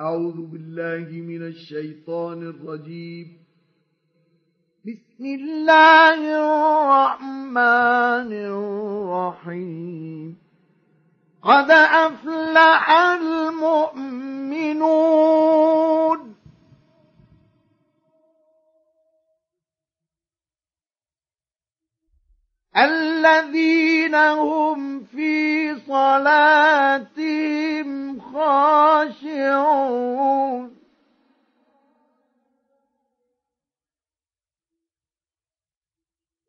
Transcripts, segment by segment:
أعوذ بالله من الشيطان الرجيم. بسم الله الرحمن الرحيم. قد أفلح المؤمنون. الذين هم في صلاتهم خاشعون.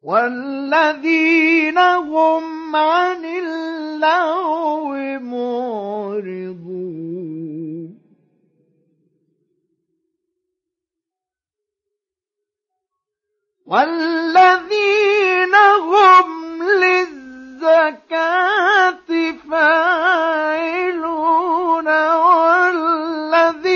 والذين هم عن اللغو معرضون. والذين هم للزكاة فاعلون والذين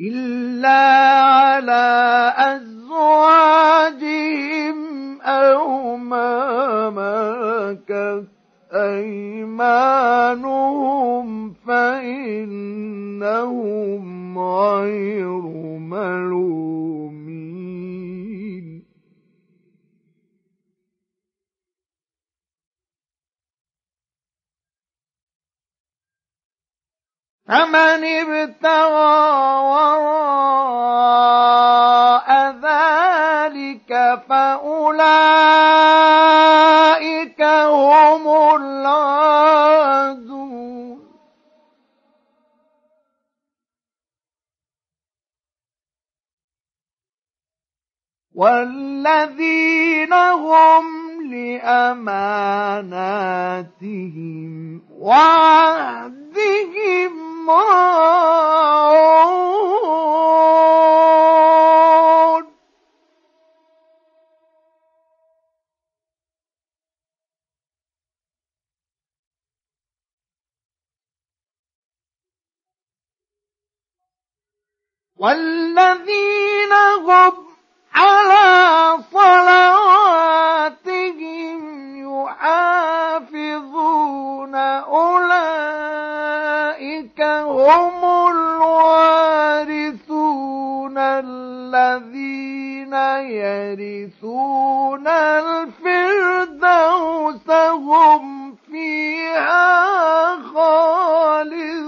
إلا على أزواجهم أو ما ملكت أيمانهم فإنهم غير ملومين فمن ابتغى وراء ذلك فأولئك هم العادون. والذين هم لأماناتهم وعهدهم راعون والذين هم على صلواتهم يحافظون أولئك هم الوارثون الذين يرثون الفردوس هم فيها خالدون.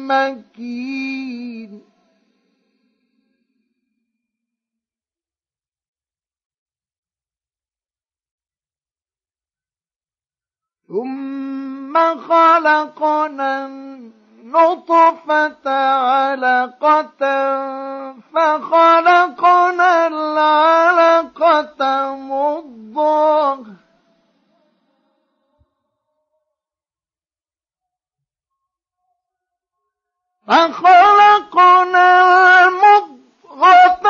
مكين ثم خلقنا النطفة علقة فخلقنا العلقة مضغة. فخلقنا المضغة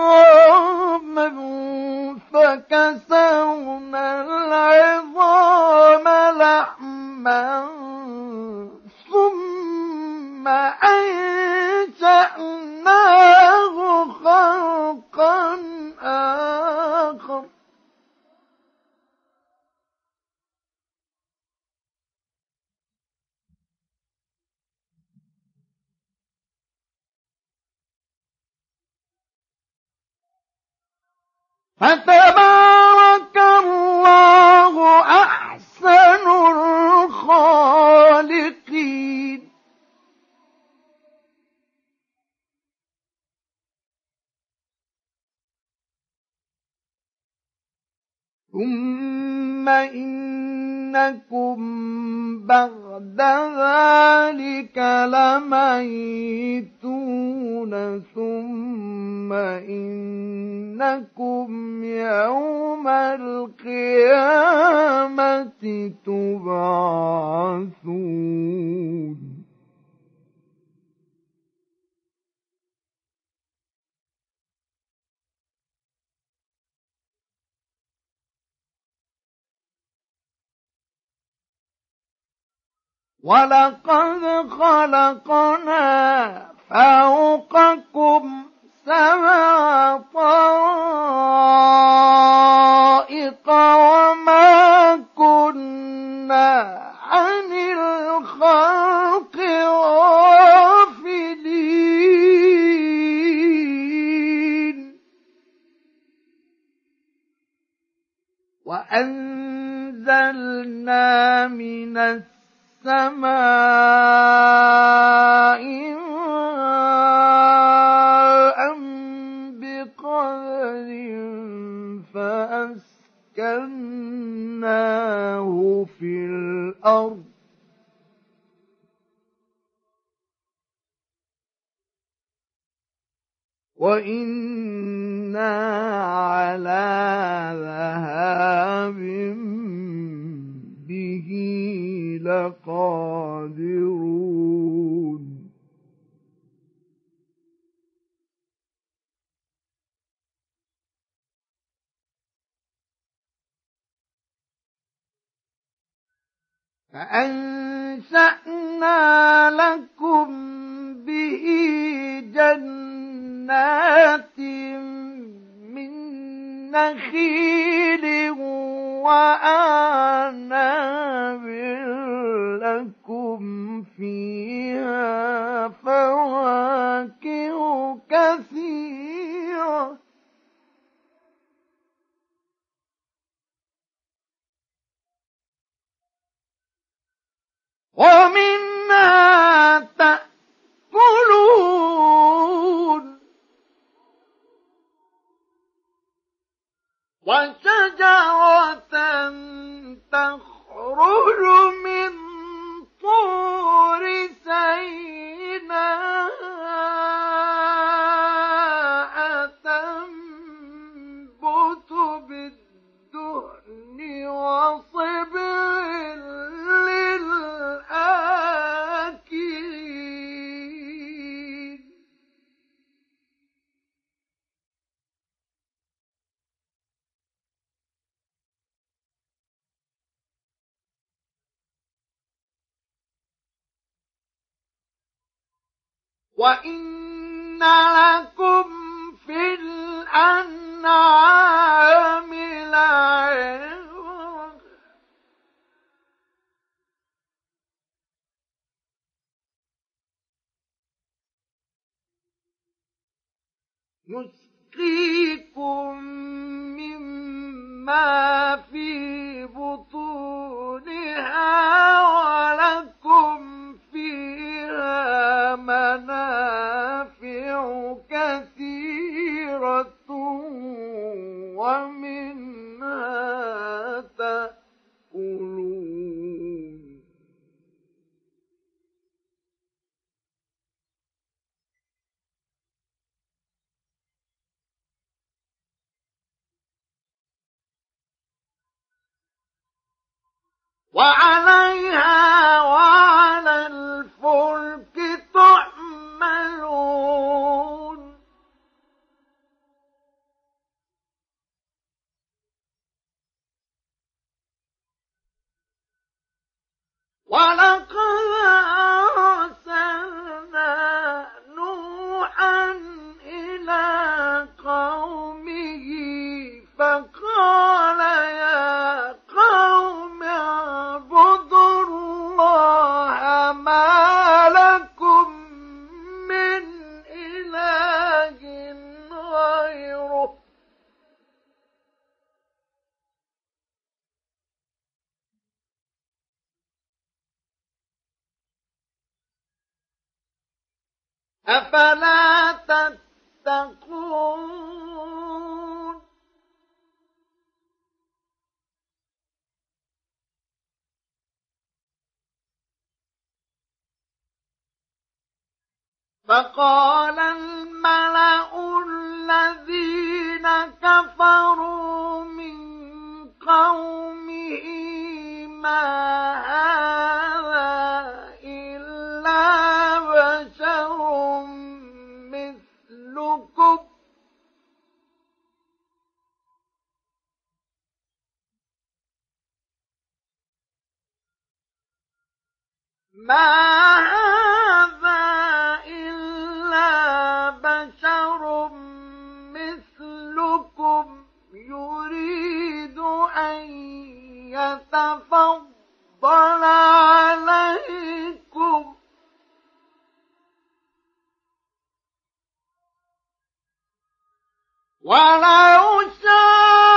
عظاما فكسونا العظام لحما ثم أنشأناه خلقا آخر. فتبارك الله أحسن الخالقين. ثم إنكم بعد ذلك لميتون ثم إنكم يوم القيامة تبعثون ولقد خلقنا فوقكم سبع طرائق وما كنا عن الخلق وإن لكم في الأنعام لعبرة نسقيكم مما في ومنها تأكلون وعليها وعلى الفلك تحملون ولقد أرسلنا نوحا إلى قومه فقال يا أفلا تتقون؟ فقال الملأ الذين كفروا من قومه ما هذا؟ ما هذا إلا بشر مثلكم يريد أن يتفضل عليكم ولو شاء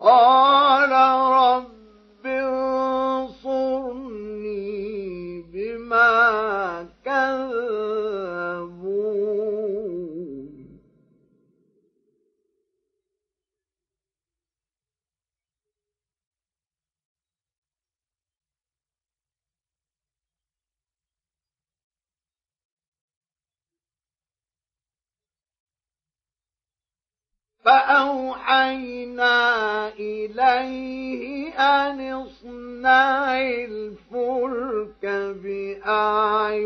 قال فأوحينا إليه أن اصنع الفلك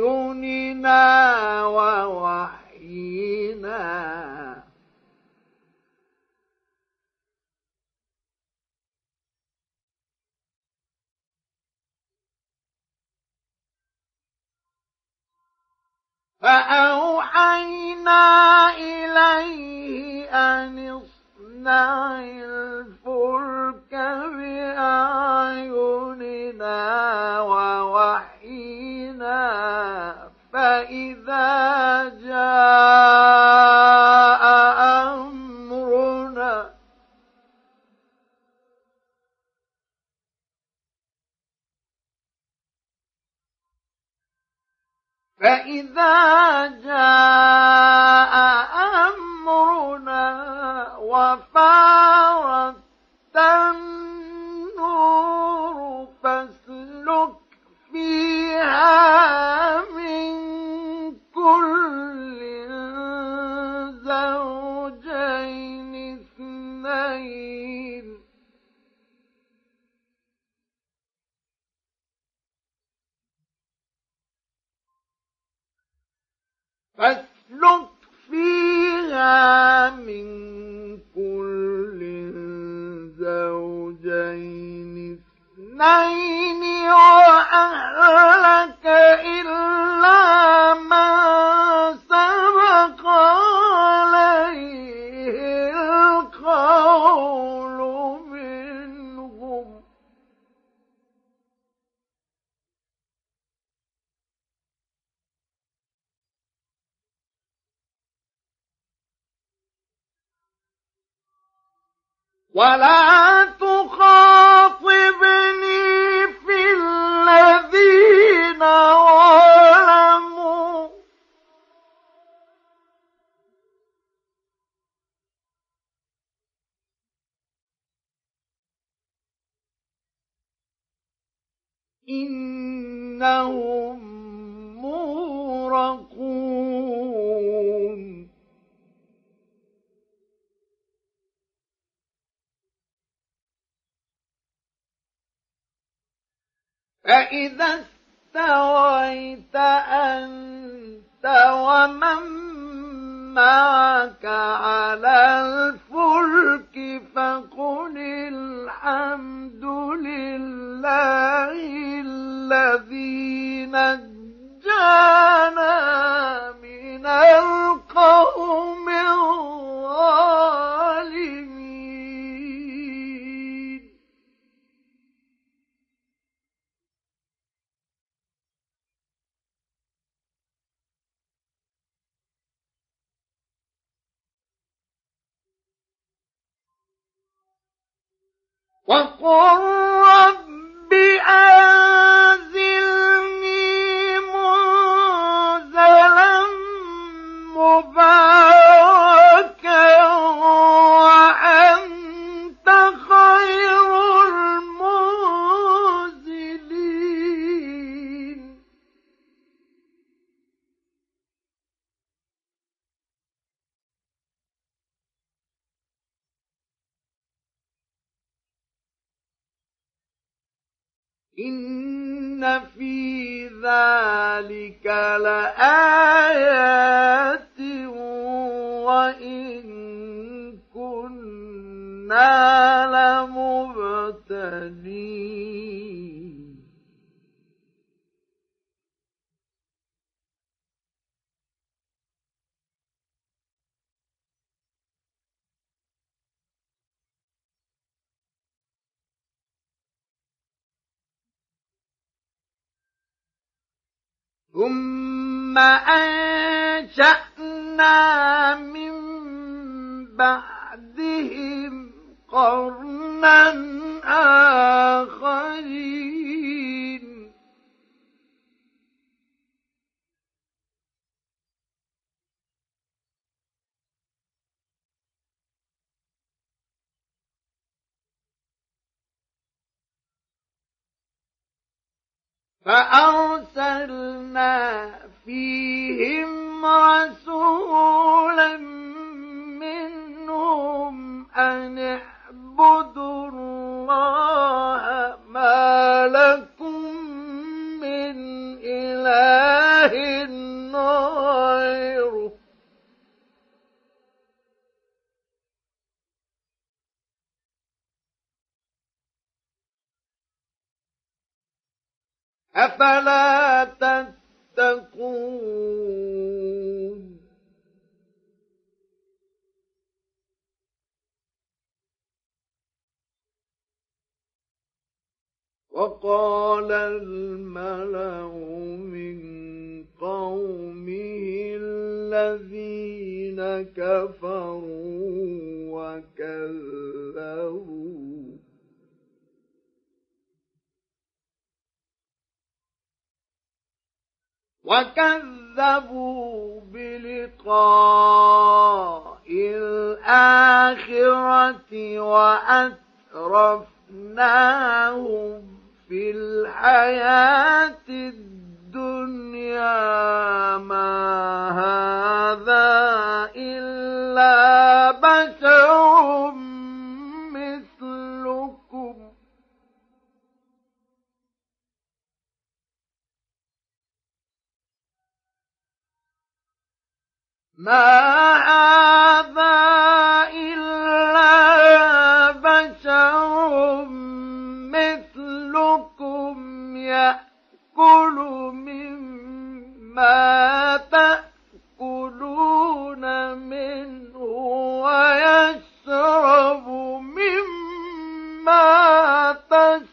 بأعيننا ووحينا فأوحينا إليه أن اصنع الفلك بأعيننا ووحينا فإذا جاء فإذا جاء أمرنا وفارت فاسلك فيها من كل زوجين اثنين وأهلك فإذا استويت أنت ومن معك وقل رب أنزلني إن في ذلك لآيات وإن كنا لمبتلين ثم أنشأنا من بعدهم قرنا آخرين فأرسلنا فيهم رسولا منهم أن اعبدوا الله ما لكم من إله غيره. أفلا تتقون؟ وقال الملأ من قومه الذين كفروا وكذبوا بلقاء الآخرة وأترفناهم في الحياة الدنيا ما هذا إلا بشر ما هذا إلا بشر مثلكم يأكل مما تأكلون منه ويشرب مما تشربون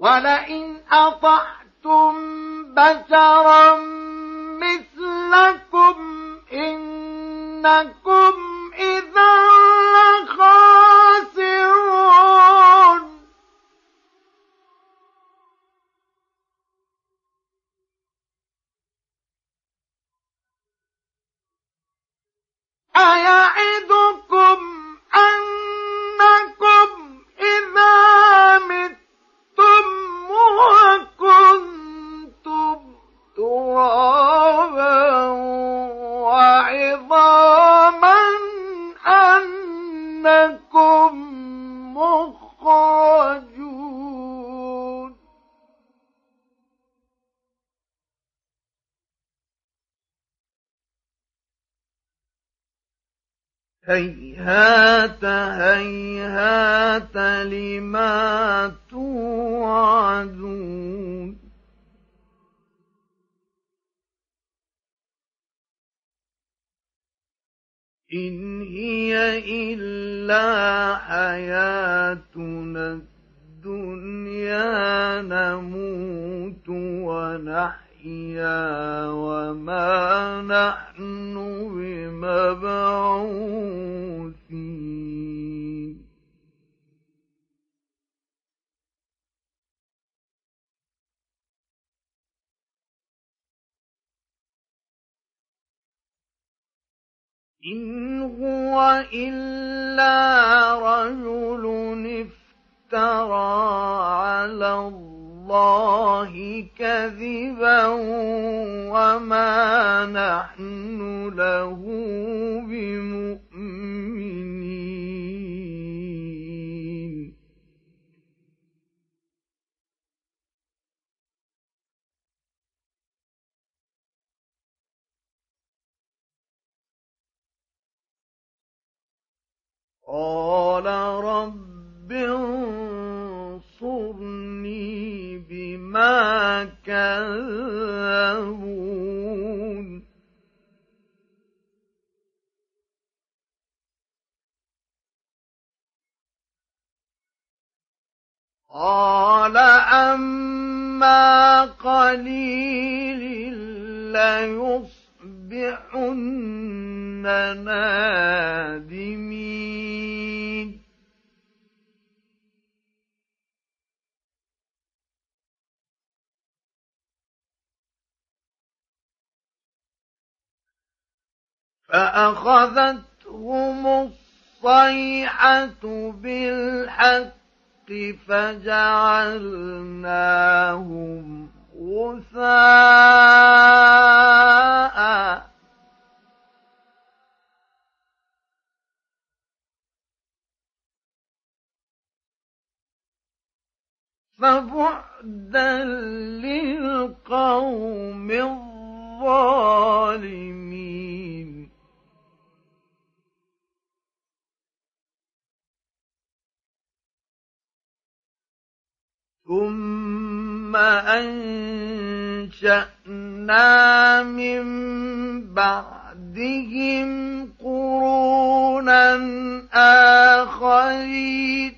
ولئن أطعتم بشرا مثلكم إنكم إذا لخاسرون. أيعدكم أنكم إلا رجل افترى على الله كذبا وما نحن له قال رب انصرني بما كذبون. قال أما قليل ليصبحن نادمين. فأخذتهم الصيحة بالحق فجعلناهم غثاء. فبعدا للقوم الظالمين. ثم أنشأنا من بعدهم قرونا آخرين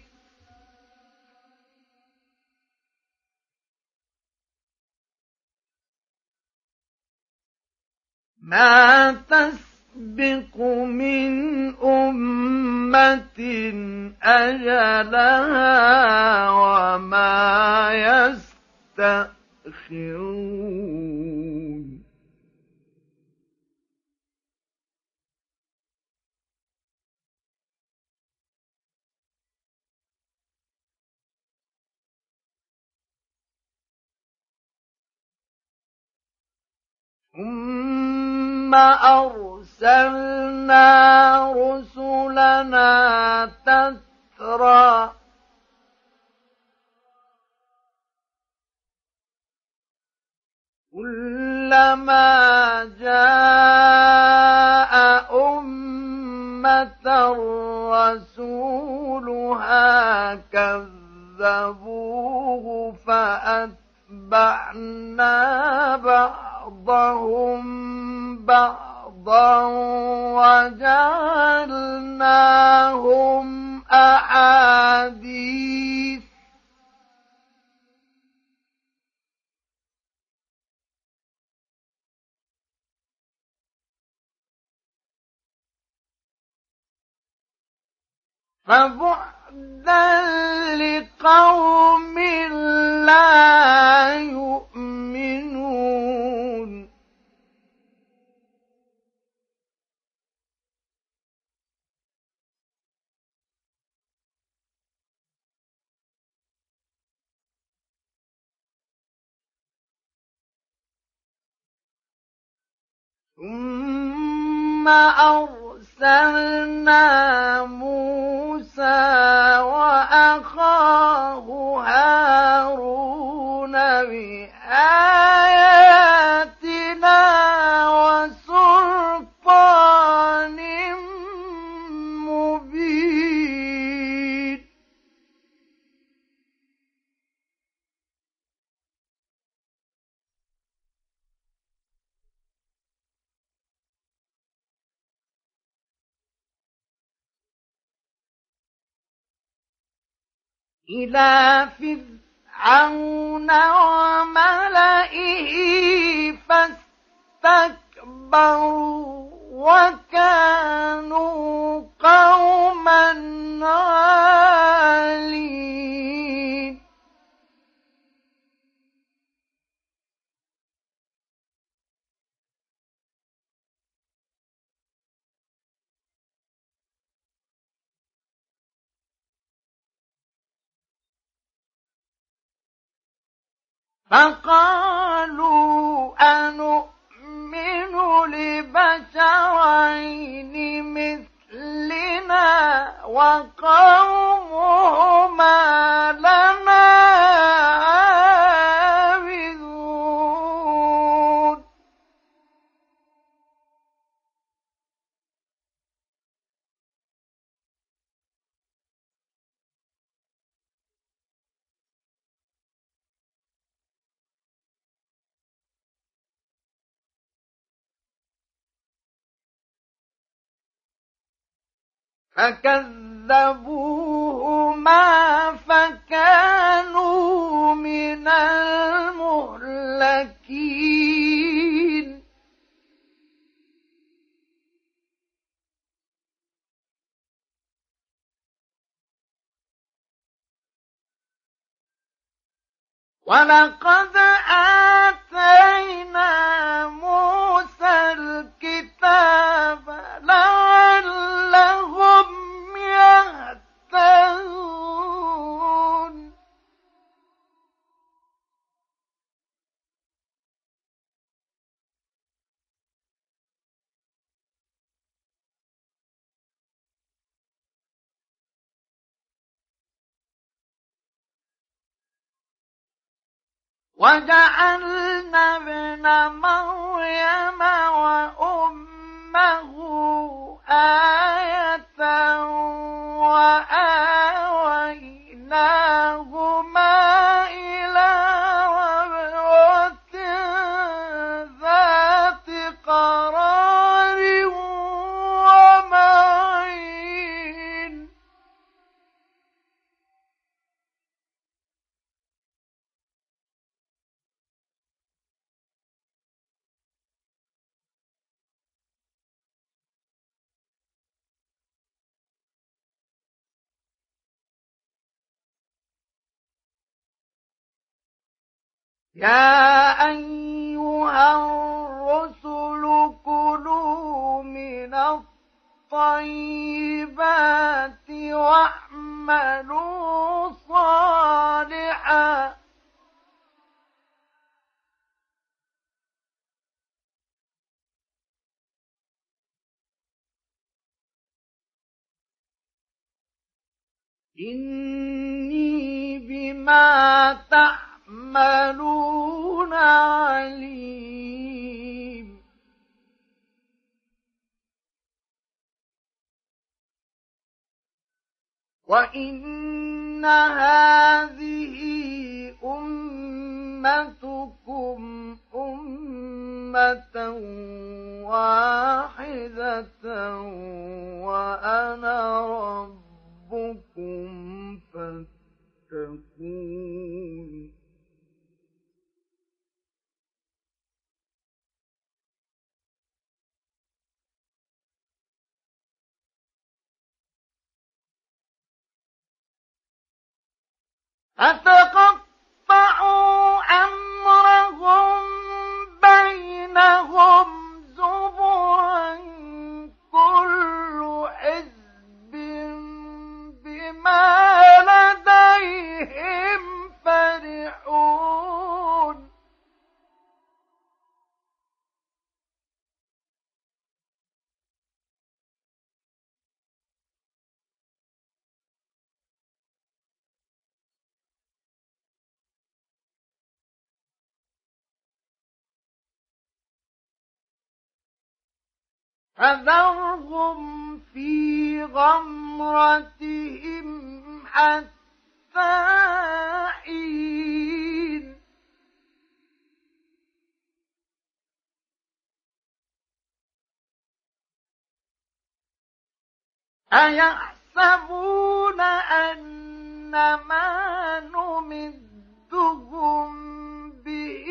ما تسبق من أمة أجلها وما يستأخرون ثم أرسلنا رسلنا تترى. كلما جاء أمة رسولها كذبوه فأتبعنا بعضهم بعضا. وجعلناهم أحاديث. فبعدا لقوم لا يؤمنون. ثم أرسلنا موسى وأخاه هارون بآياتنا إلى فرعون وملئه فاستكبروا وكانوا قوما عالين فقالوا أنؤمن لبشرين مثلنا وقومهما فكذبوهما فكانوا من المهلكين. ولقد آتينا موسى الكتاب لعلهم يهتدون وجعلنا ابن مريم وأمه آية وآويناهما يا أيها الرسل كلوا من الطيبات واعملوا صالحا إني بما تعملون عليم وإن هذه أمتكم أمة واحدة وأنا ربكم فاتقون فتقطعوا أمرهم بينهم زبرا كل حزب بما فذرهم في غمرتهم حتى حين. أيحسبون أن ما نمدهم به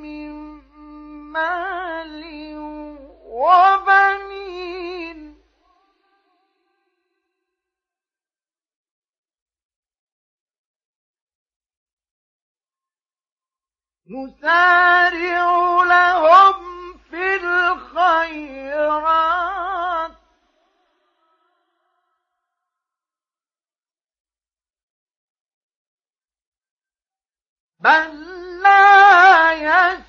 من مال وبنين. نسارع لهم في الخيرات. بل لا يسرون.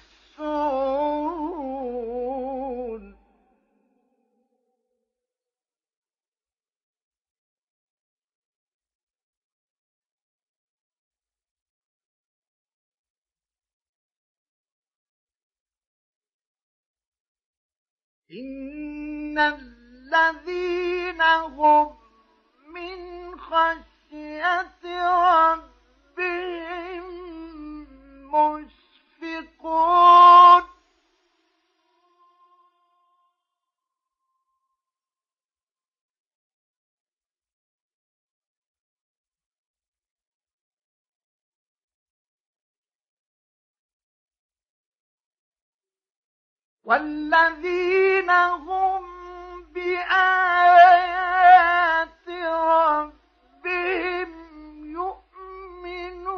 إن الذين هم من خشية ربهم مشفقون والذين هم بآيات ربهم يؤمنون.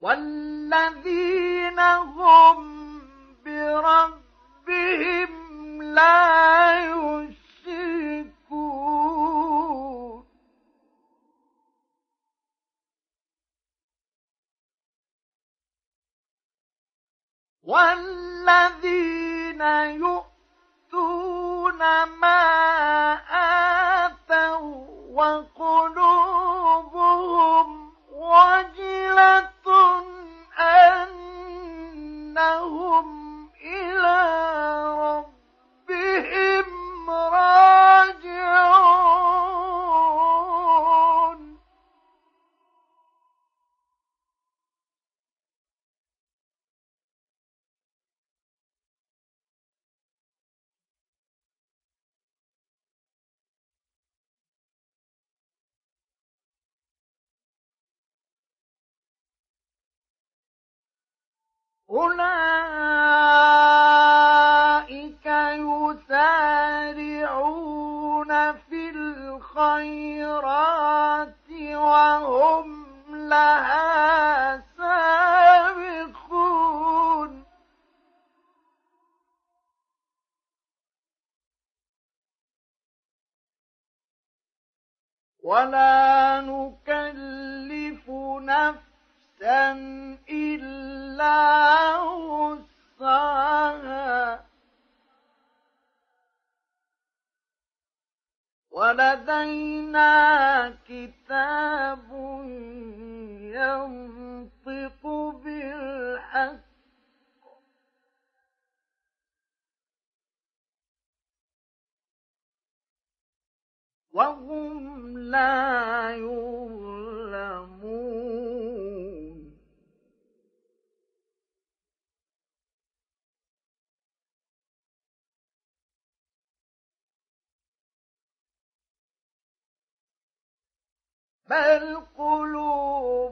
والذين هم بربهم والذين يؤتون ما آتوا وقلوبهم وجلة أنهم إلى أولئك يسارعون في الخيرات وهم لها سابقون. ولا نكلف نفسا إلا وسعها ولدينا كتاب ينطق بالحق وهم لا يظلمون بل قلوبهم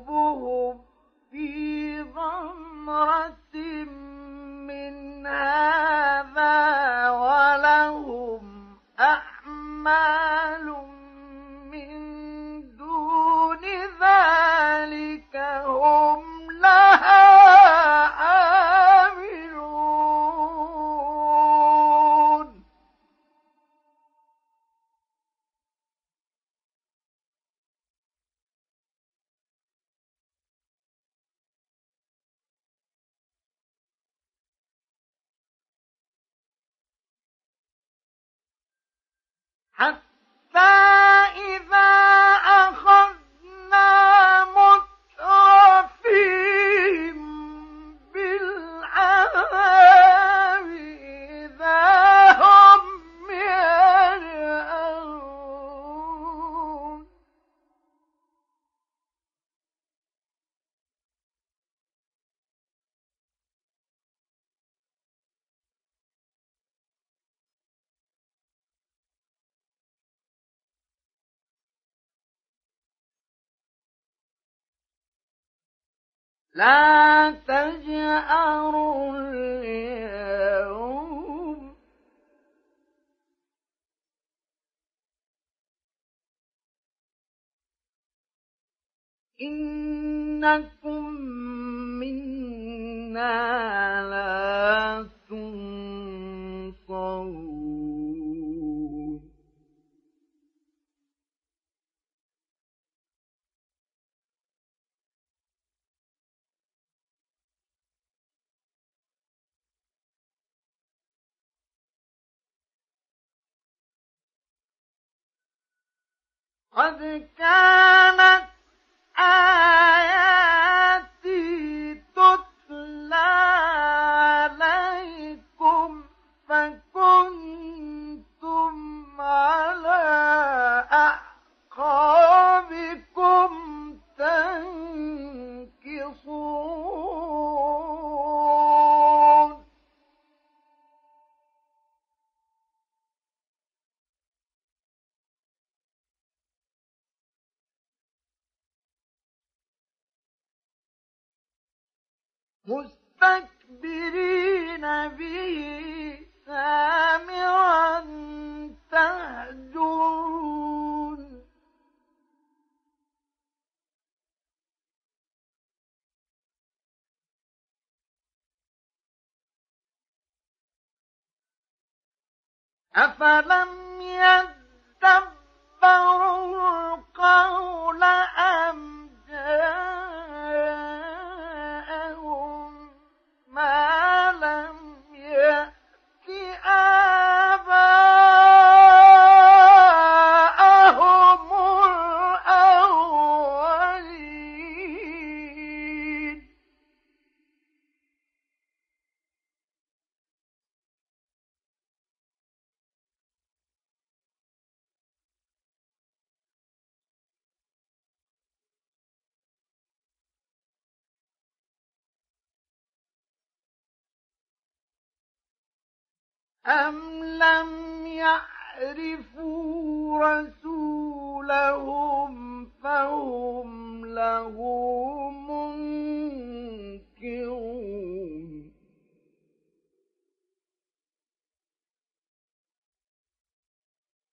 لا تجأروا اليوم. إنكم منا لا قد كانت آياتي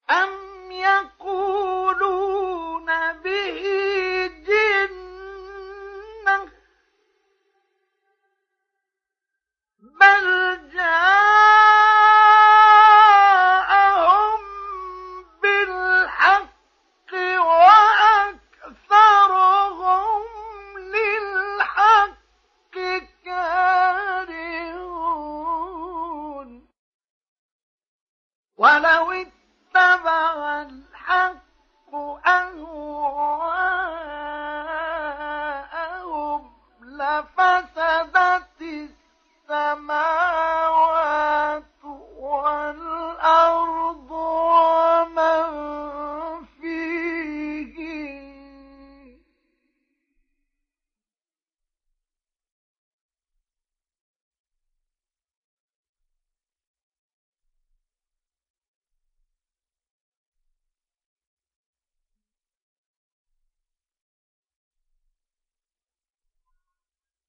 أم يقولون به جنة بل السماوات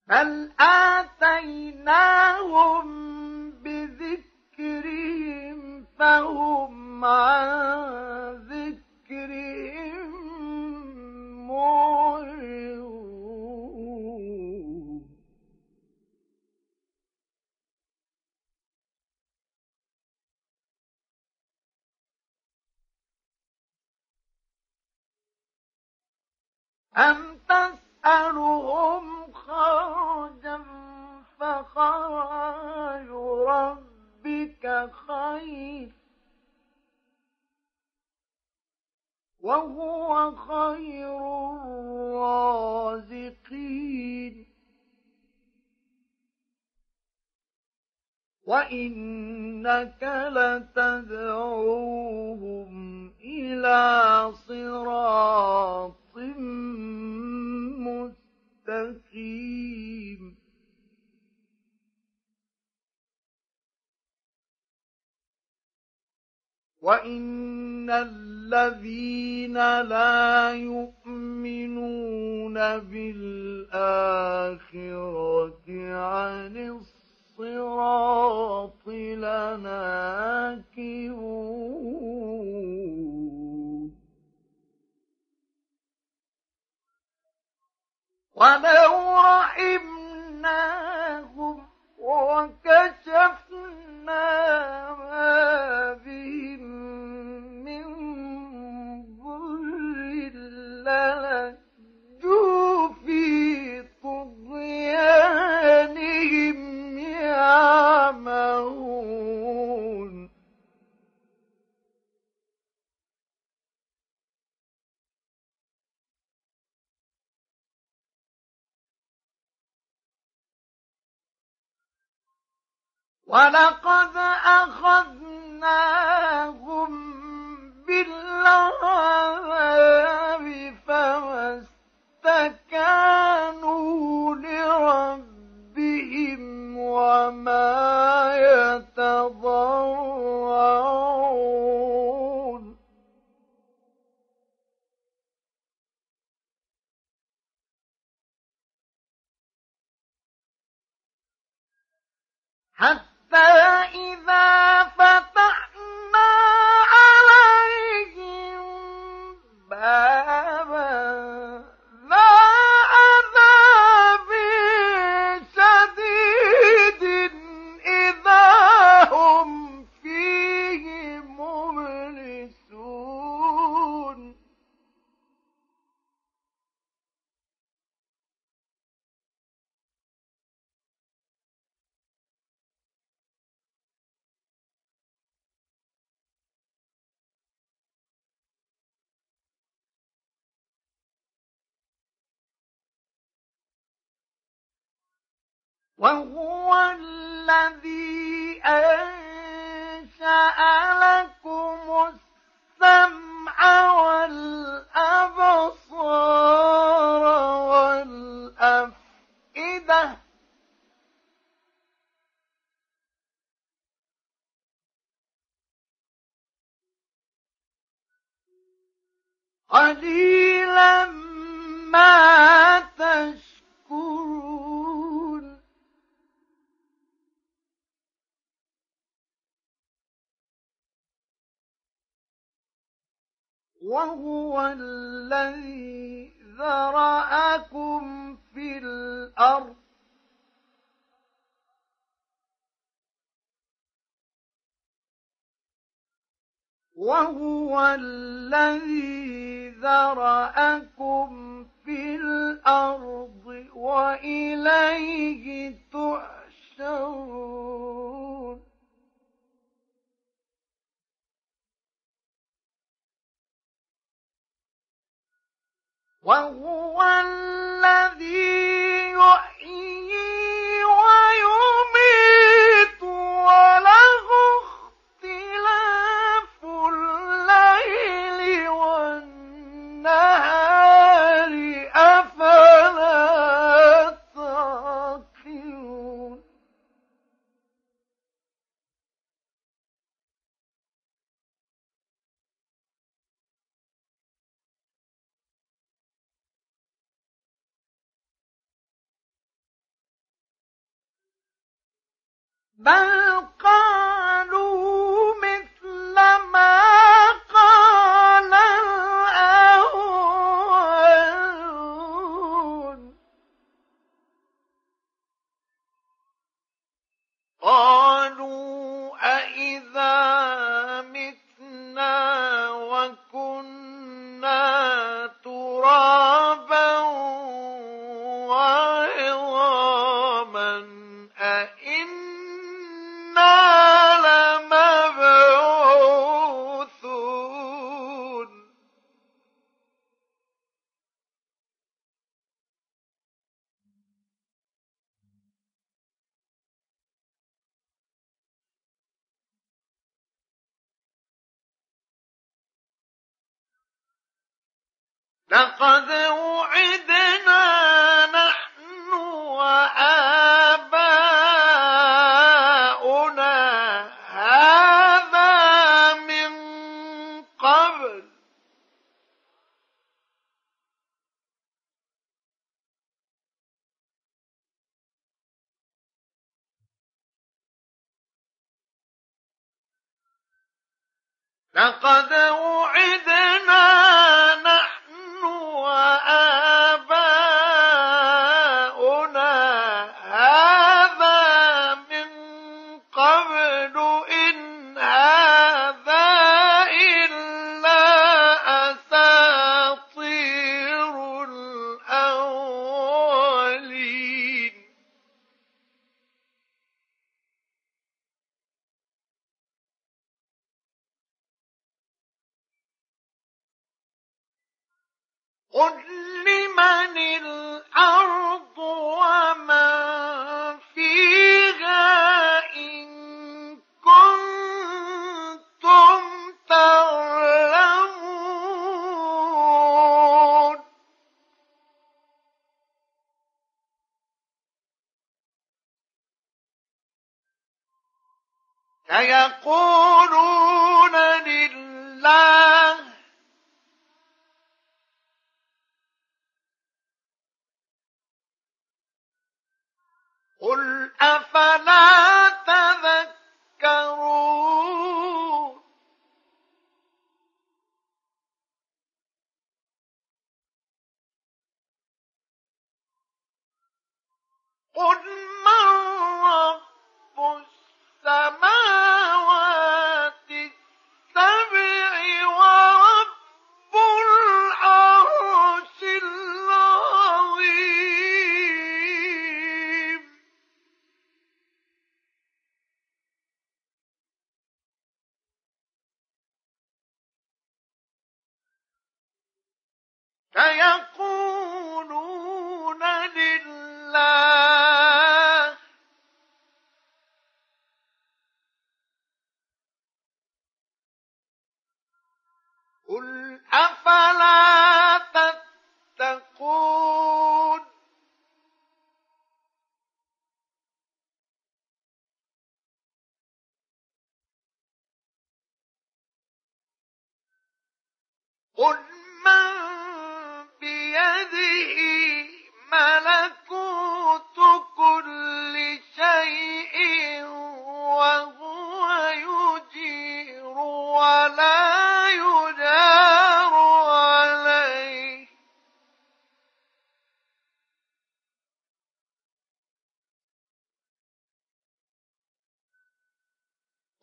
بل آتيناهم بذكرهم فهم عن ذكرهم معرضون. أم تسألهم خرجا فخرج ربك خير. وهو خير الرازقين. وإنك لتدعوهم إلى صراط وإن الذين لا يؤمنون بالآخرة عن الصراط لناكبون ولو رحمناهم وكشفنا ولقد أخذناهم بالعذاب فما استكانوا لربهم وما يتضرعون. حتى إذا فتحنا عليهم بابا وهو الذي أنشأ لكم السمع والأبصار والأفئدة. قليلا ما تشكرون. وهو الذي ذرأكم في الأرض. وهو الذي ذرأكم في الأرض وإليه تحشرون. وهو الذي يحيي ويميت بل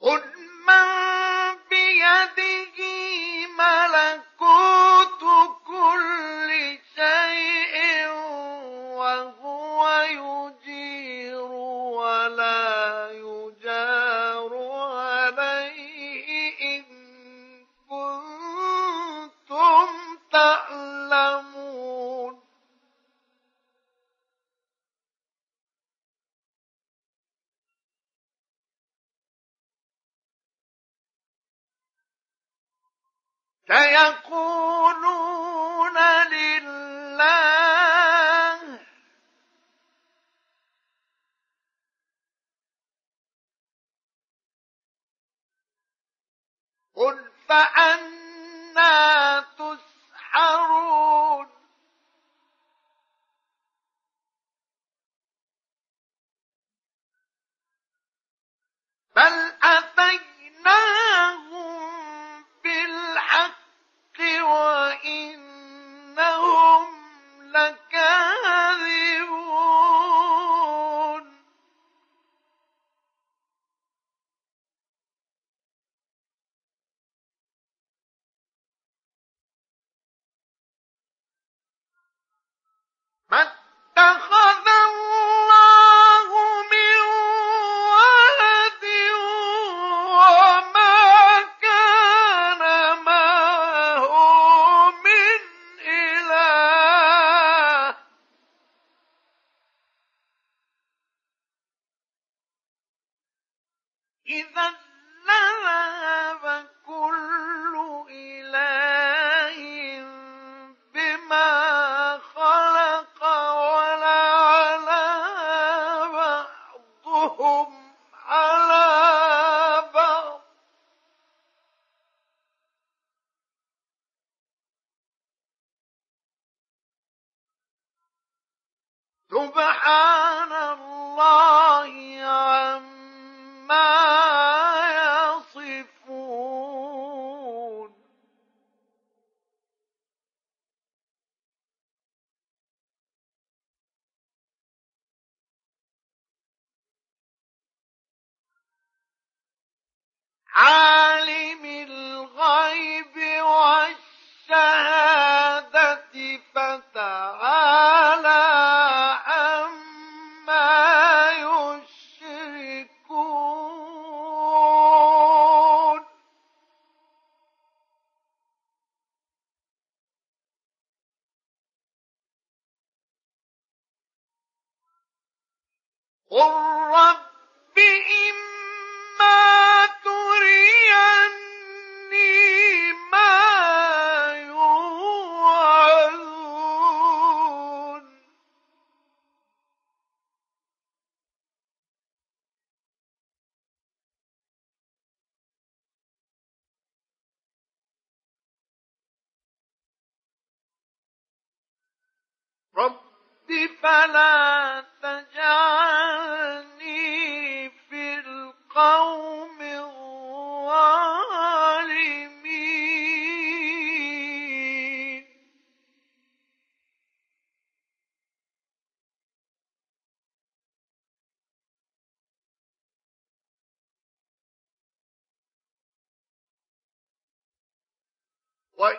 Und سبحان الله.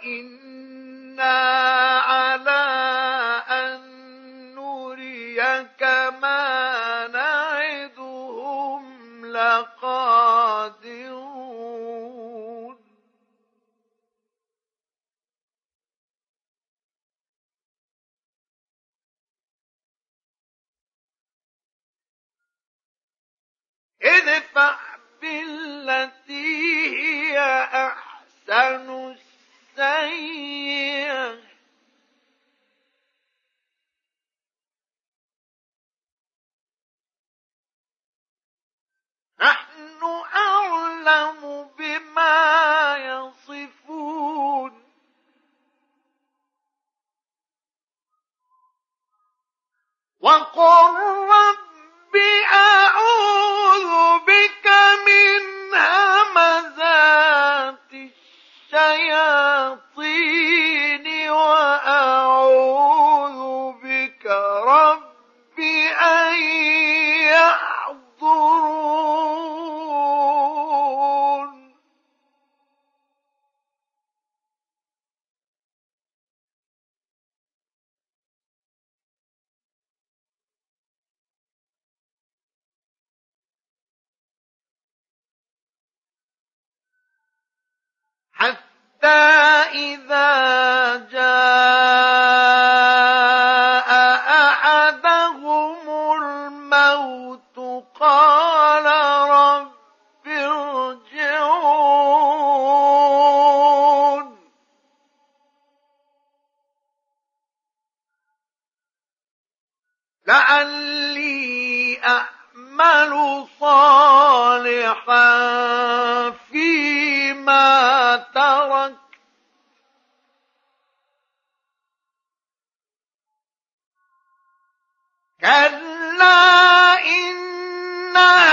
وإنا على أن نريك ما نعدهم لقادرون ادفع بالتي هي أحسن السيئة نحن أعلم بما يصفون. وقل حتى إذا جاء كلا إنها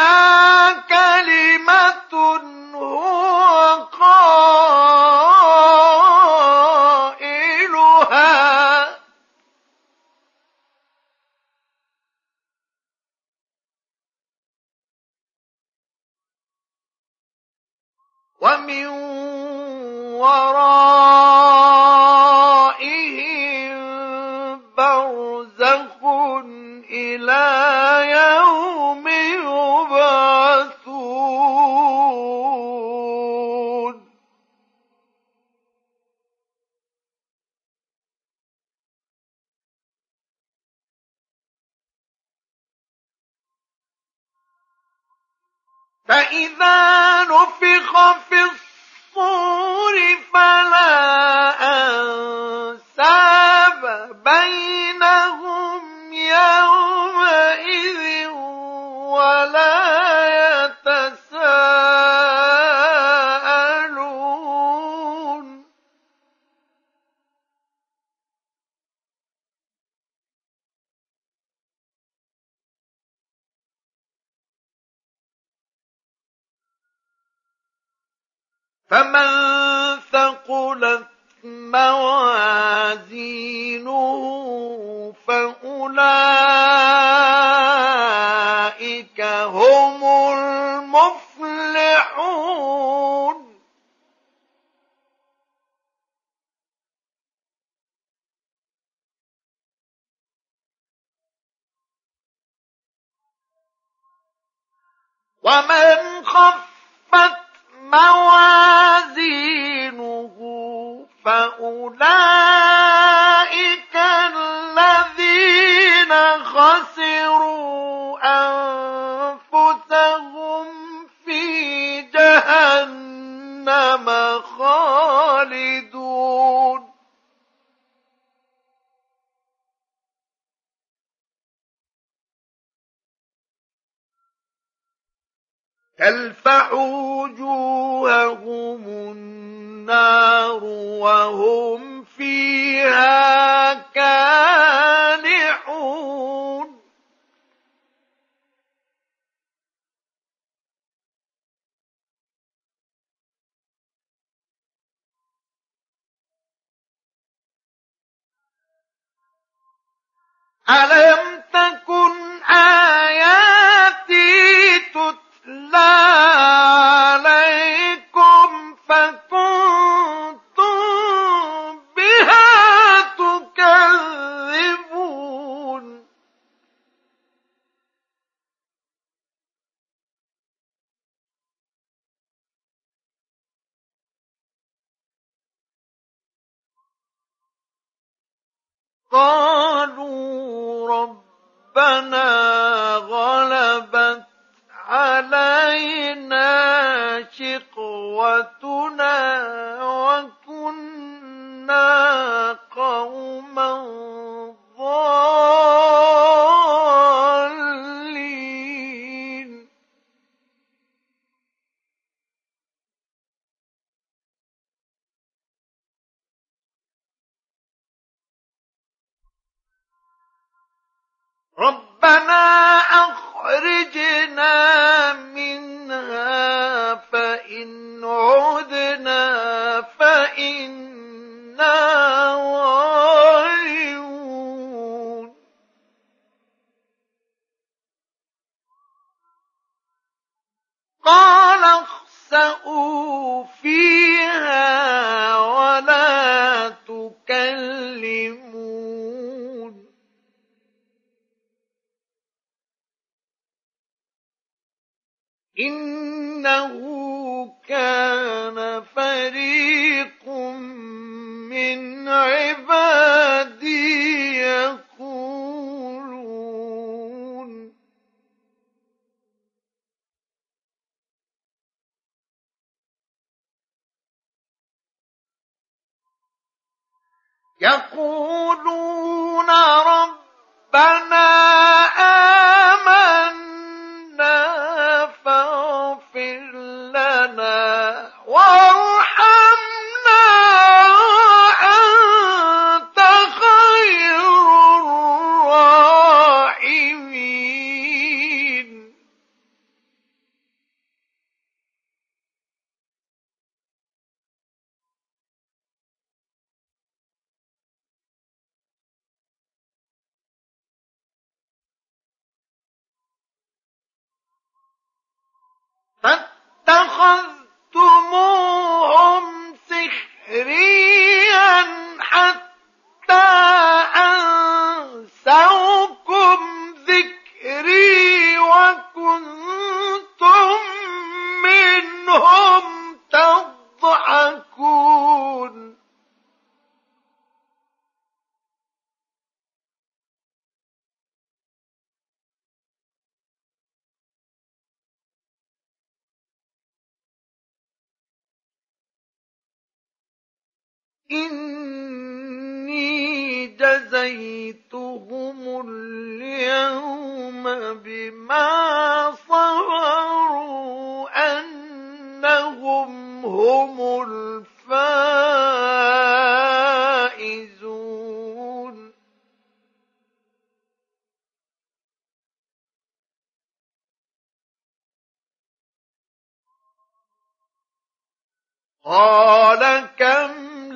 كلمة هو قائلها ومن ورائهم فإذا نفخ في الصور فلا أنساب موازينه فأولئك هم المفلحون. ومن خفت موازينه فأولئك الذين خسروا أنفسهم في جهنم خالدون. تلفح وجوههم النار وهم فيها كالحون ألم تكن آياتي تتلى عليكم فكنتم قالوا ربنا غلبت علينا شقوتنا وكنا قوما ضالين ربنا أخرجنا منها فإن عدنا فإنا ظالمون قال اخسئوا فيها إنه كان فريق من عبادي يقولون. يقولون ربنا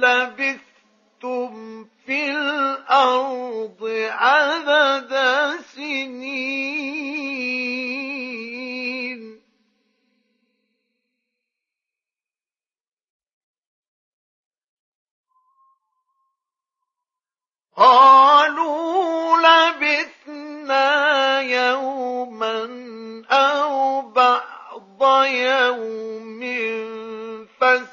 لبثتم في الأرض عدد سنين. قالوا لبثنا يوما أو بعض يوم فاسأل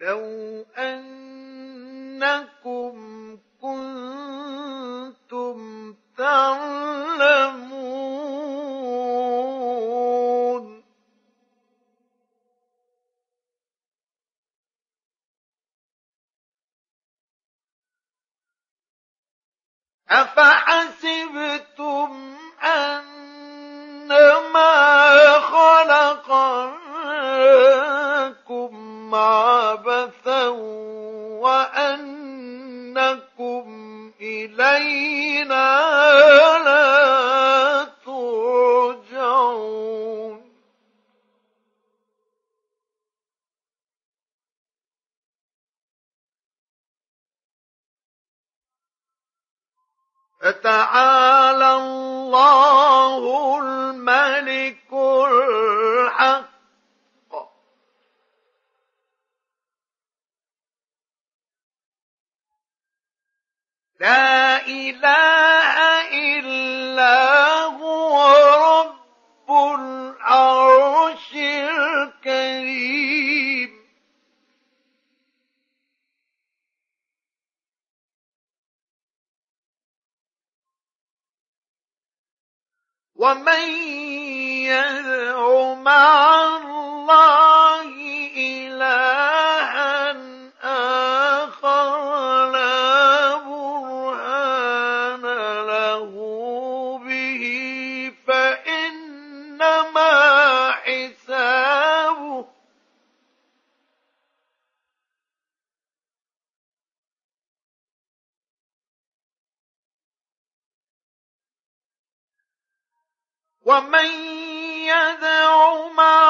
لو أنكم كنتم تعلمون. أفحسبتم أنما خلقناكم وأنكم إلينا لا ترجعون. فتعالى الله الملك الحق. لا إله إلا هو رب العرش الكريم. ومن يدع مع الله ومن يدع مع